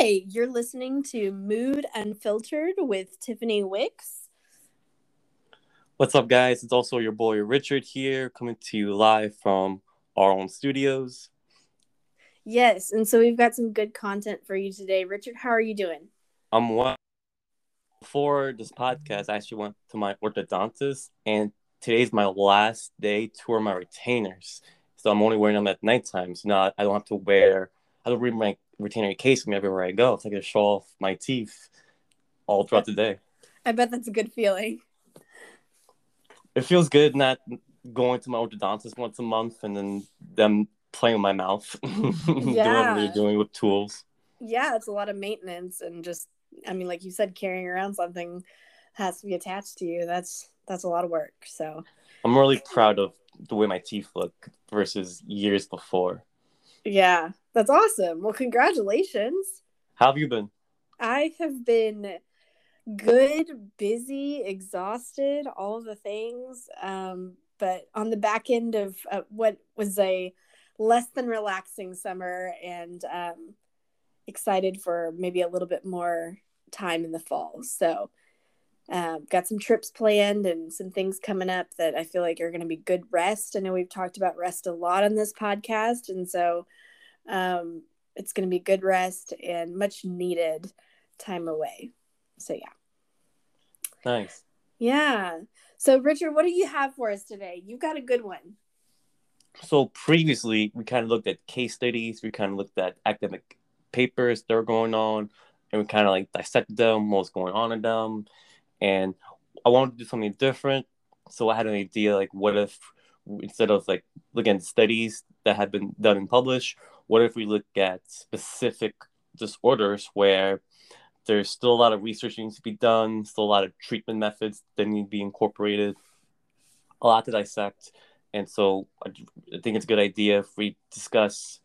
Hi, you're listening to Mood Unfiltered with Tiffany Wicks. What's up, guys? It's also your boy Richard here, coming to you live from our own studios. Yes, and so we've got some good content for you today. Richard, how are you doing? I'm well. Before this podcast, I actually went to my orthodontist, and today's my last day to wear my retainers. So I'm only wearing them at nighttime. So now I don't have to wear, I don't bring my retainer case with me everywhere I go. So I can show off my teeth all throughout the day. I bet that's a good feeling. It feels good not going to my orthodontist once a month and then them playing with my mouth, yeah. doing what they're doing with tools. Yeah, it's a lot of maintenance and just, I mean, like you said, carrying around something has to be attached to you. That's that's a lot of work. So I'm really proud of the way my teeth look versus years before. Yeah, that's awesome. Well, congratulations. How have you been? I have been good, busy, exhausted, all of the things. Um, but on the back end of uh, what was a less than relaxing summer and um, excited for maybe a little bit more time in the fall. So, uh, got some trips planned and some things coming up that I feel like are going to be good rest. I know we've talked about rest a lot on this podcast. And so, um, it's going to be good rest and much needed time away. So, yeah. Nice. Yeah. So, Richard, what do you have for us today? You've got a good one. So, previously, we kind of looked at case studies, we kind of looked at academic papers that were going on, and we kind of like dissected them, what's going on in them. And I wanted to do something different. So, I had an idea like, what if instead of like looking at studies that have been done and published, what if we look at specific disorders where there's still a lot of research that needs to be done, still a lot of treatment methods that need to be incorporated, a lot to dissect. And so I, think it's a good idea if we discuss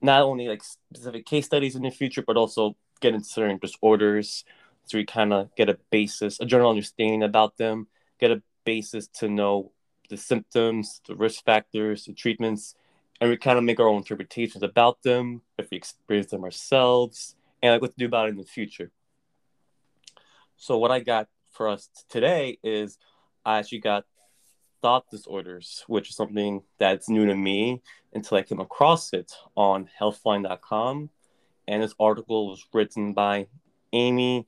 not only like specific case studies in the future, but also get into certain disorders so we kind of get a basis, a general understanding about them, get a basis to know the symptoms, the risk factors, the treatments, and we kind of make our own interpretations about them if we experience them ourselves and like what to do about it in the future. So what I got for us today is I actually got thought disorders, which is something that's new to me until I came across it on healthline.com. And this article was written by Amy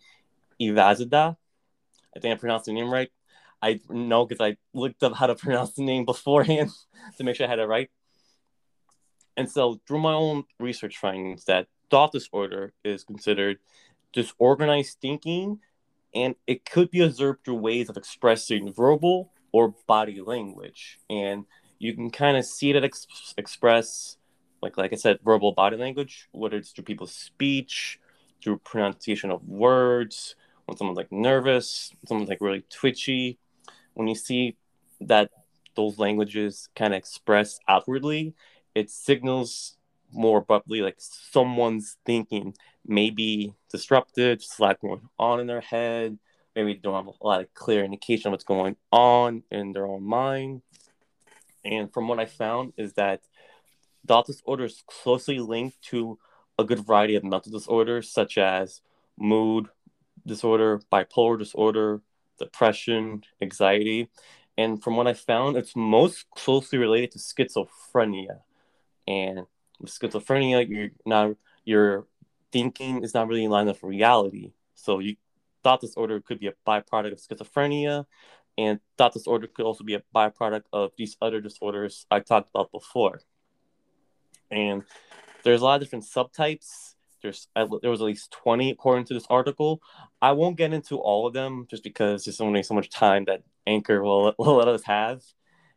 Evazada. I think I pronounced the name right. I know because I looked up how to pronounce the name beforehand to make sure I had it right. And so, through my own research findings, that thought disorder is considered disorganized thinking, and it could be observed through ways of expressing verbal or body language. And you can kind of see that ex- express, like like I said, verbal body language, whether it's through people's speech, through pronunciation of words, when someone's like nervous, someone's like really twitchy. When you see that those languages kind of express outwardly, it signals more abruptly like someone's thinking may be disrupted, just like going on in their head. Maybe they don't have a lot of clear indication of what's going on in their own mind. And from what I found is that thought disorder is closely linked to a good variety of mental disorders such as mood disorder, bipolar disorder, depression, anxiety. And from what I found, it's most closely related to schizophrenia. And schizophrenia, you're not your thinking is not really in line with reality. So you thought disorder could be a byproduct of schizophrenia, and thought disorder could also be a byproduct of these other disorders I talked about before. And there's a lot of different subtypes. There's there was at least 20 according to this article. I won't get into all of them just because there's only so much time that Anchor will, will let us have,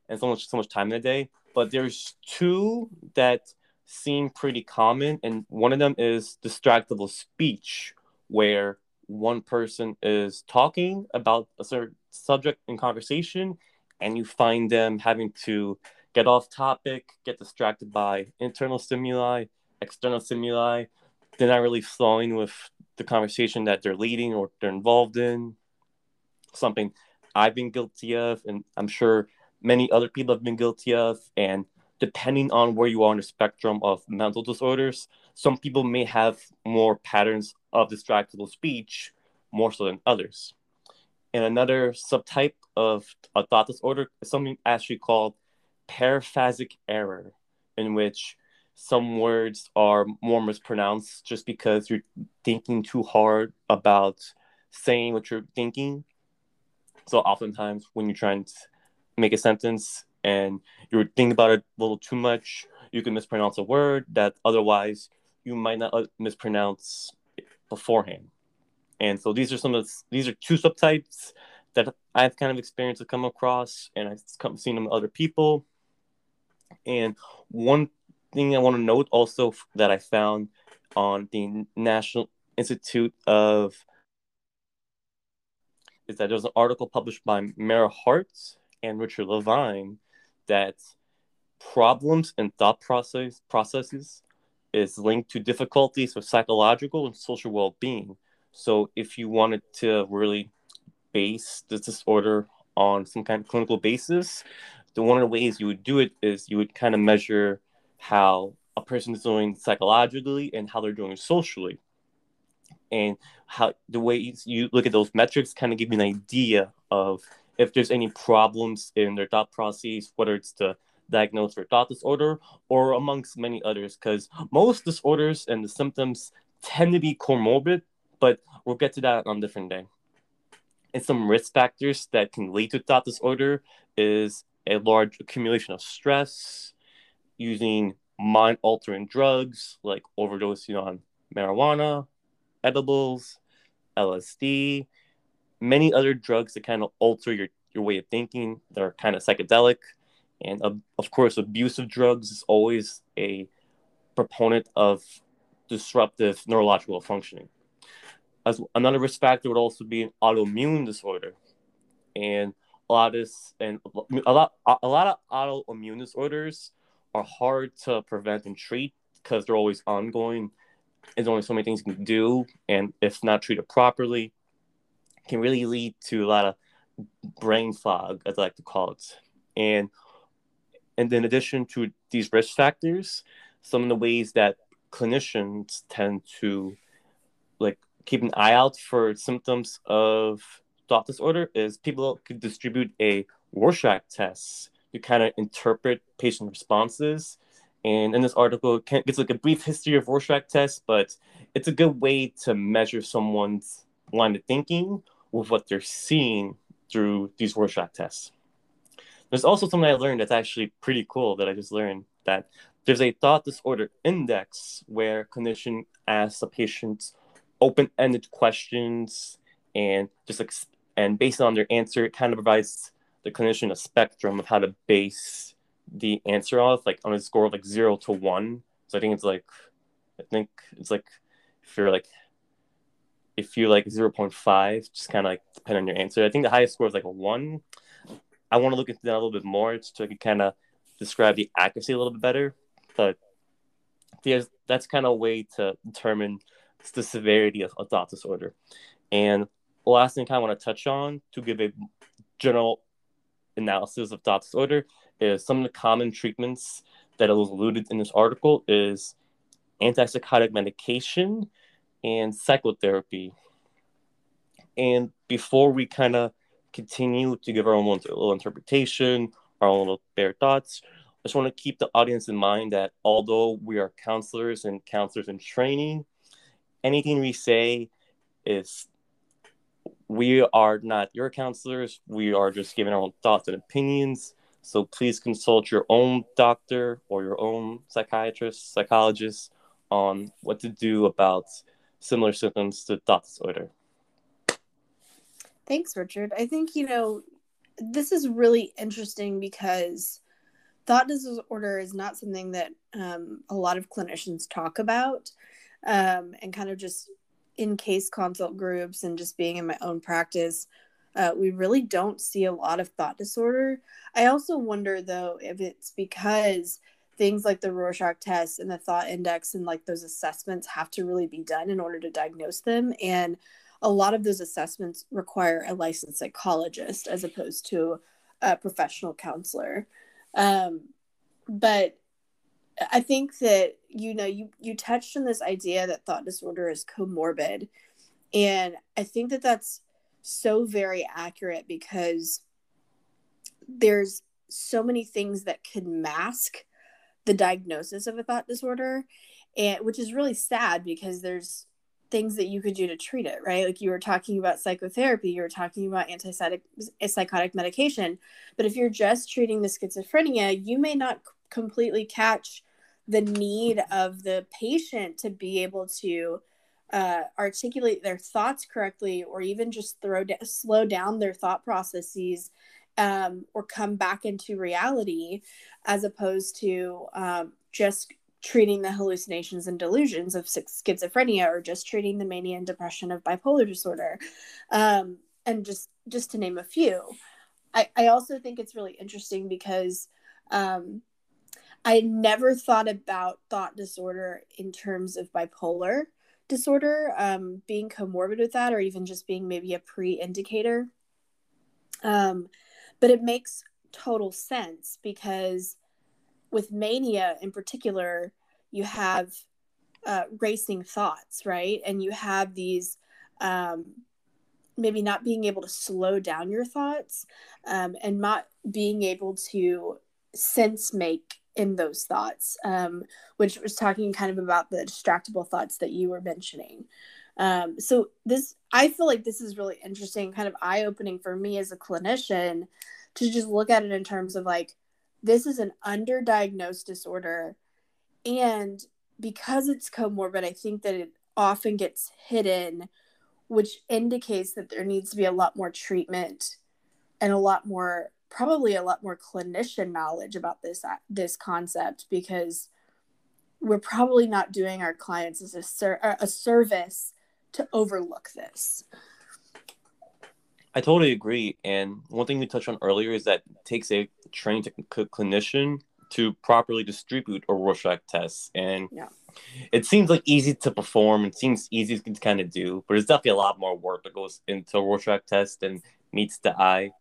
and so much so much time in a day but there's two that seem pretty common, and one of them is distractible speech, where one person is talking about a certain subject in conversation, and you find them having to get off topic, get distracted by internal stimuli, external stimuli. They're not really flowing with the conversation that they're leading or they're involved in. Something I've been guilty of, and I'm sure many other people have been guilty of. And depending on where you are on the spectrum of mental disorders, some people may have more patterns of distractible speech more so than others. And another subtype of a thought disorder is something actually called paraphasic error, in which some words are more mispronounced just because you're thinking too hard about saying what you're thinking. So oftentimes when you're trying to make a sentence and you're thinking about it a little too much, you can mispronounce a word that otherwise you might not uh, mispronounce beforehand. And so these are some of the, these are two subtypes that I've kind of experienced to come across, and I've come seen them other people. And one thing I want to note also that I found on the National Institute of is that there's an article published by Mara Hart and Richard Levine that problems in thought process processes is linked to difficulties with psychological and social well-being. So if you wanted to really base this disorder on some kind of clinical basis, the one of the ways you would do it is you would kind of measure how a person is doing psychologically and how they're doing socially. And how the way you look at those metrics kind of give you an idea of if there's any problems in their thought process, whether it's the diagnosed for thought disorder or amongst many others, because most disorders and the symptoms tend to be comorbid, but we'll get to that on a different day. And some risk factors that can lead to thought disorder is a large accumulation of stress, using mind altering drugs like overdosing on marijuana, edibles, LSD, many other drugs that kind of alter your, your way of thinking. They're kind of psychedelic. And uh, of course, abuse of drugs is always a proponent of disruptive neurological functioning. As another risk factor would also be an autoimmune disorder, and a lot of this, and a lot a lot of autoimmune disorders are hard to prevent and treat because they're always ongoing. There's only so many things you can do, and if not treated properly, can really lead to a lot of brain fog, as I like to call it. And and in addition to these risk factors, some of the ways that clinicians tend to like keep an eye out for symptoms of thought disorder is people could distribute a Rorschach test to kind of interpret patient responses. And in this article, it gets like a brief history of Rorschach tests, but it's a good way to measure someone's line of thinking with what they're seeing through these Rorschach tests. There's also something I learned that's actually pretty cool that I just learned that there's a thought disorder index where clinician asks a patient open-ended questions and just like and based on their answer, it kind of provides the clinician a spectrum of how to base the answer off, like on a score of like zero to one. So I think it's like, I think it's like if you're like, if you're like 0.5, just kind of like depend on your answer. I think the highest score is like a one. I want to look into that a little bit more I can kind of describe the accuracy a little bit better. But there's that's kind of a way to determine the severity of a thought disorder. And last thing I kind of want to touch on to give a general analysis of thought disorder is some of the common treatments that was alluded to in this article is antipsychotic medication and psychotherapy. And before we kind of continue to give our own little interpretation, our own little bare thoughts. I just want to keep the audience in mind that although we are counselors and counselors in training, anything we say is we are not your counselors. We are just giving our own thoughts and opinions. So please consult your own doctor or your own psychiatrist, psychologist on what to do about similar symptoms to thought disorder. Thanks, Richard. I think, you know, this is really interesting because thought disorder is not something that um, a lot of clinicians talk about um, and kind of just in case consult groups and just being in my own practice. Uh, we really don't see a lot of thought disorder. I also wonder though if it's because things like the Rorschach test and the thought index and like those assessments have to really be done in order to diagnose them. And a lot of those assessments require a licensed psychologist as opposed to a professional counselor. Um, but I think that you know you you touched on this idea that thought disorder is comorbid, and I think that that's so very accurate because there's so many things that can mask the diagnosis of a thought disorder and which is really sad because there's things that you could do to treat it right? Like you were talking about psychotherapy you were talking about antipsychotic medication but if you're just treating the schizophrenia you may not completely catch the need of the patient to be able to uh, articulate their thoughts correctly or even just throw da- slow down their thought processes um, or come back into reality as opposed to um, just treating the hallucinations and delusions of schizophrenia or just treating the mania and depression of bipolar disorder um, and just just to name a few. I, I also think it's really interesting because um, I never thought about thought disorder in terms of bipolar disorder um, being comorbid with that, or even just being maybe a pre indicator. Um, but it makes total sense because with mania in particular, you have uh, racing thoughts, right? And you have these um, maybe not being able to slow down your thoughts um, and not being able to sense make in those thoughts, um, which was talking kind of about the distractible thoughts that you were mentioning. Um, so this, I feel like this is really interesting, kind of eye opening for me as a clinician to just look at it in terms of like, this is an underdiagnosed disorder. And because it's comorbid, I think that it often gets hidden, which indicates that there needs to be a lot more treatment and a lot more probably a lot more clinician knowledge about this uh, this concept because we're probably not doing our clients as a, ser- uh, a service to overlook this. I totally agree. And one thing we touched on earlier is that it takes a trained clinician to properly distribute a Rorschach test. And yeah. it seems like easy to perform. It seems easy to kind of do, but there's definitely a lot more work that goes into a Rorschach test and meets the eye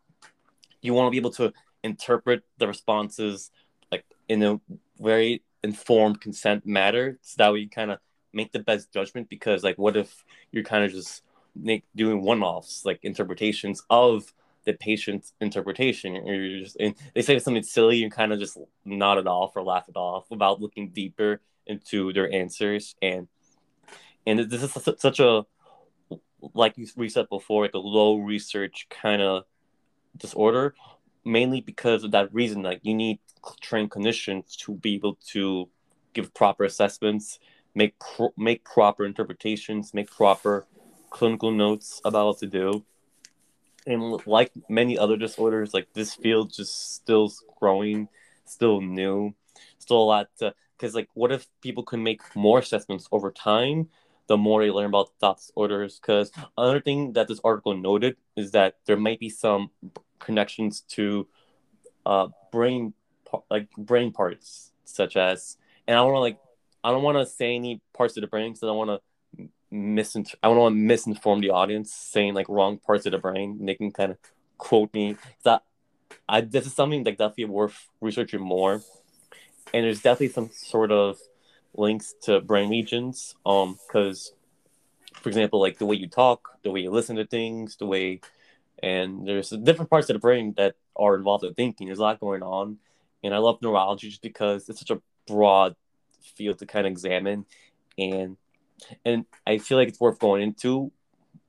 you want to be able to interpret the responses like in a very informed consent matter so that way you kind of make the best judgment because like what if you're kind of just make, doing one-offs like interpretations of the patient's interpretation or you're just and they say something silly you kind of just nod it off or laugh it off without looking deeper into their answers and and this is such a like we said before like a low research kind of disorder, mainly because of that reason. Like you need trained clinicians to be able to give proper assessments, make pro- make proper interpretations, make proper clinical notes about what to do. And like many other disorders, like this field just still growing, still new, still a lot because like what if people could make more assessments over time the more they learn about thought disorders because another thing that this article noted is that there might be some connections to uh, brain like brain parts such as and I don't want to like I don't want to say any parts of the brain because I don't want to misinter- I don't want to misinform the audience saying like wrong parts of the brain. They can kind of quote me that I this is something like definitely worth researching more. And there's definitely some sort of links to brain regions. Um, because for example, like the way you talk, the way you listen to things, the way and there's different parts of the brain that are involved in thinking. There's a lot going on, and I love neurology just because it's such a broad field to kind of examine, and and I feel like it's worth going into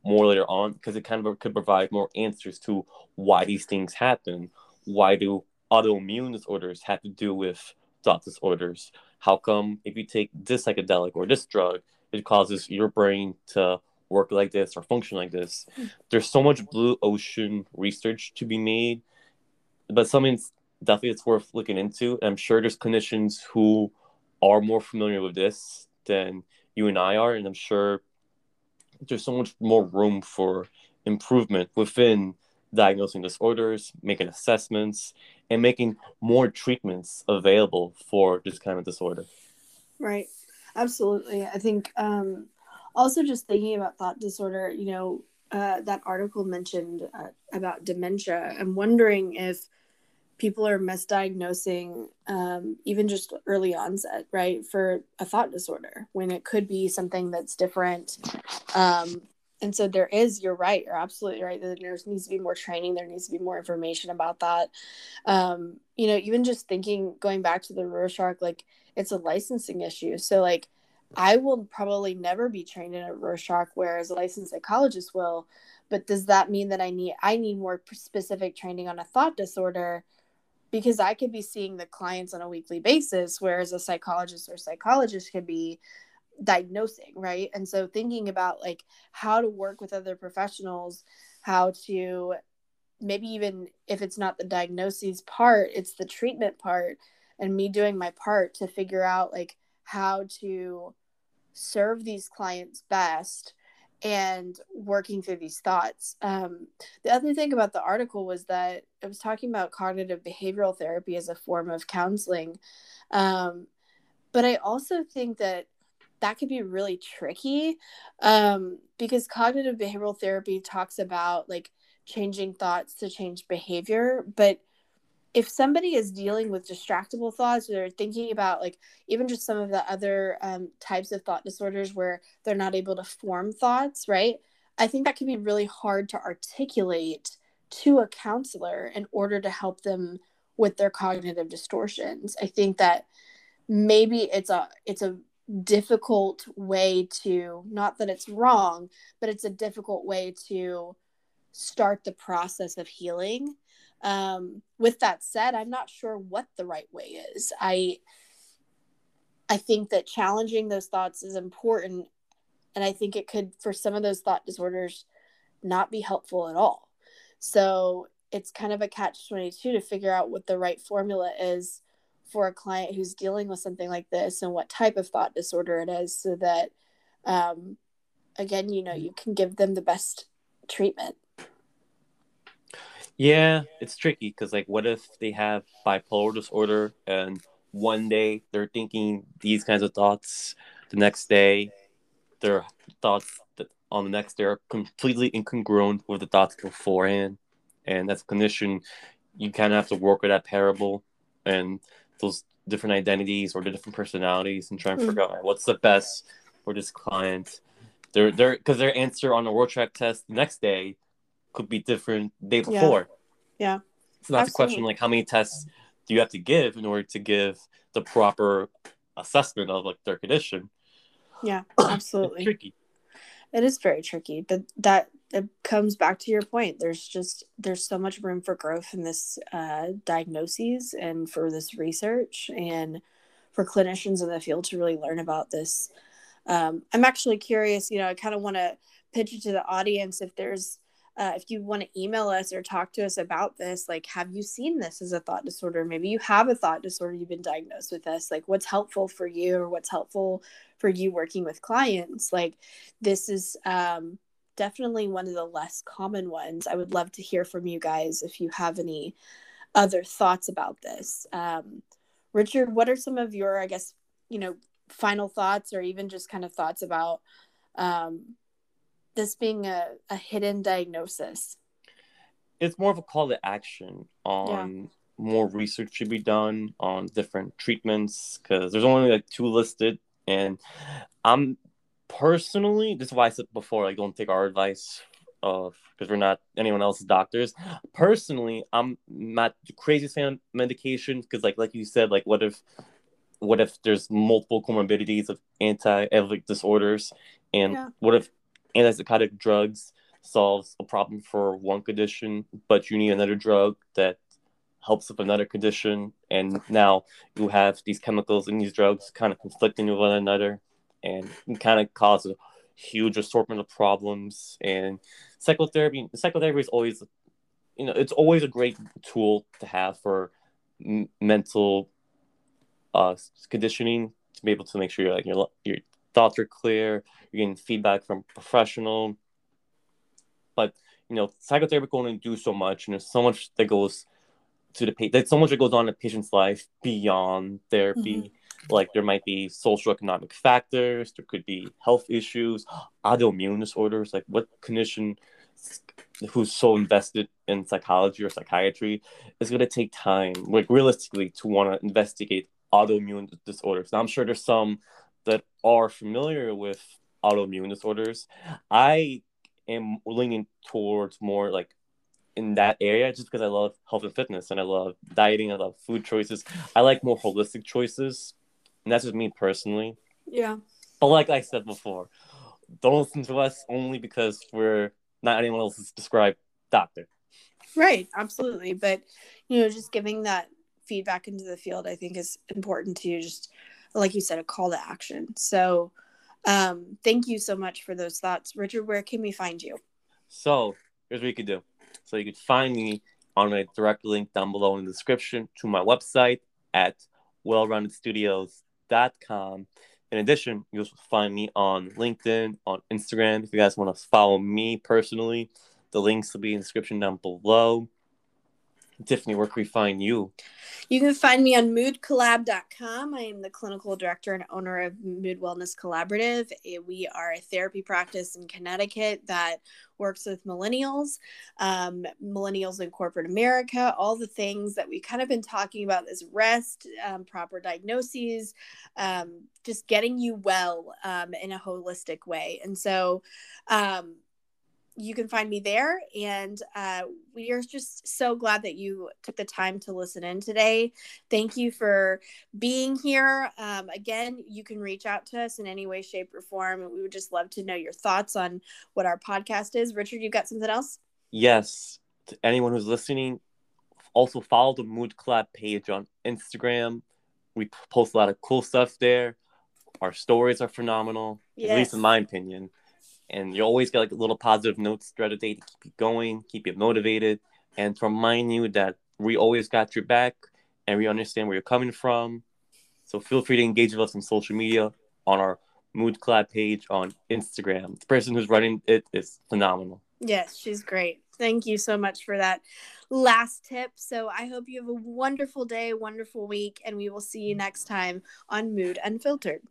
more later on because it kind of could provide more answers to why these things happen. Why do autoimmune disorders have to do with thought disorders? How come if you take this psychedelic or this drug, it causes your brain to work like this or function like this. Hmm. There's so much blue ocean research to be made, but something definitely it's worth looking into. And I'm sure there's clinicians who are more familiar with this than you and I are, and I'm sure there's so much more room for improvement within diagnosing disorders, making assessments, and making more treatments available for this kind of disorder. Right. Absolutely. I think um, also just thinking about thought disorder you know uh, that article mentioned uh, about dementia i'm wondering if people are misdiagnosing um, even just early onset, right, for a thought disorder when it could be something that's different. Um, and so there is, you're right, you're absolutely right. There needs to be more training, there needs to be more information about that. Um, you know, even just thinking, going back to the Rorschach, like it's a licensing issue. So, like, I will probably never be trained in a Rorschach, whereas a licensed psychologist will. But does that mean that I need I need more specific training on a thought disorder? because I could be seeing the clients on a weekly basis, whereas a psychologist or psychologist could be diagnosing, right? And so thinking about like how to work with other professionals, how to maybe even if it's not the diagnoses part, it's the treatment part, and me doing my part to figure out like how to serve these clients best and working through these thoughts. Um, the other thing about the article was that it was talking about cognitive behavioral therapy as a form of counseling. Um, but I also think that that could be really tricky um, because cognitive behavioral therapy talks about like changing thoughts to change behavior. But if somebody is dealing with distractible thoughts or they're thinking about like even just some of the other um, types of thought disorders where they're not able to form thoughts right i think that can be really hard to articulate to a counselor in order to help them with their cognitive distortions i think that maybe it's a it's a difficult way to not that it's wrong but it's a difficult way to start the process of healing um, with that said, I'm not sure what the right way is. I I think that challenging those thoughts is important, and I think it could for some of those thought disorders not be helpful at all. So it's kind of a catch 22 to figure out what the right formula is for a client who's dealing with something like this and what type of thought disorder it is so that um, again you know you can give them the best treatment. Yeah, it's tricky because, like, what if they have bipolar disorder and one day they're thinking these kinds of thoughts, the next day their thoughts on the next day are completely incongruent with the thoughts beforehand, and that's a condition you kind of have to work with that parable and those different identities or the different personalities and try and mm. figure out what's the best for this client. Their their because their answer on the Rorschach test the next day could be different day before. Yeah. yeah. So that's Absolutely. a question like how many tests do you have to give in order to give the proper assessment of like their condition? Yeah, absolutely. tricky. It is very tricky, but that it comes back to your point. There's just there's so much room for growth in this uh, diagnoses and for this research and for clinicians in the field to really learn about this. Um, I'm actually curious. You know, I kind of want to pitch it to the audience if there's uh, if you want to email us or talk to us about this like have you seen this as a thought disorder maybe you have a thought disorder you've been diagnosed with this like what's helpful for you or what's helpful for you working with clients like this is um, definitely one of the less common ones i would love to hear from you guys if you have any other thoughts about this um, richard what are some of your i guess you know final thoughts or even just kind of thoughts about um, this being a, a hidden diagnosis? It's more of a call to action on yeah. more research should be done on different treatments because there's only like two listed. And I'm personally, this is why I said before, like, don't take our advice of because we're not anyone else's doctors. Personally, I'm not the craziest fan of medication because, like, like you said, like, what if, what if there's multiple comorbidities of anti-epileptic disorders, and yeah. what if antipsychotic drugs solves a problem for one condition, but you need another drug that helps with another condition. And now you have these chemicals and these drugs kind of conflicting with one another and kind of cause a huge assortment of problems. And psychotherapy, psychotherapy is always, you know, it's always a great tool to have for m- mental uh, conditioning to be able to make sure you're like your your thoughts are clear, you're getting feedback from professional. But you know, psychotherapy can only do so much, and there's so much that goes to the patient. There's so much that goes on in a patient's life beyond therapy. Mm-hmm. Like there might be social economic factors, there could be health issues, autoimmune disorders. Like what clinician who's so invested in psychology or psychiatry, is going to take time, like realistically, to want to investigate autoimmune disorders. Now, I'm sure there's some that are familiar with autoimmune disorders. I am leaning towards more like in that area just because I love health and fitness and I love dieting, I love food choices. I like more holistic choices. And that's just me personally. Yeah. But like I said before, don't listen to us only because we're not anyone else's described doctor. Right, absolutely. But you know, just giving that feedback into the field I think is important to just like you said, a call to action. So um thank you so much for those thoughts. Richard, where can we find you? So here's what you could do. So you could find me on a direct link down below in the description to my website at wellroundedstudios.com. In addition, you'll find me on LinkedIn, on Instagram. If you guys want to follow me personally, the links will be in the description down below. Tiffany, where can we find you? You can find me on moodcollab.com. I am the clinical director and owner of Mood Wellness Collaborative. Eh, we are a therapy practice in Connecticut that works with millennials, um, millennials in corporate America, all the things that we've kind of been talking about is rest, um, proper diagnoses, um, just getting you well um, in a holistic way. And so, um, you can find me there. And uh, we are just so glad that you took the time to listen in today. Thank you for being here. Um, again, you can reach out to us in any way, shape, or form. We would just love to know your thoughts on what our podcast is. Richard, you've got something else? Yes. To anyone who's listening, also follow the Mood Collab page on Instagram. We post a lot of cool stuff there. Our stories are phenomenal, yes. at least in my opinion and you always get like little positive notes throughout the day to keep you going, keep you motivated, and to remind you that we always got your back and we understand where you're coming from. So feel free to engage with us on social media on our Mood Collab page on Instagram. The person who's running it is phenomenal. Yes, she's great. Thank you so much for that last tip. So I hope you have a wonderful day, wonderful week, and we will see you mm. next time on Mood Unfiltered.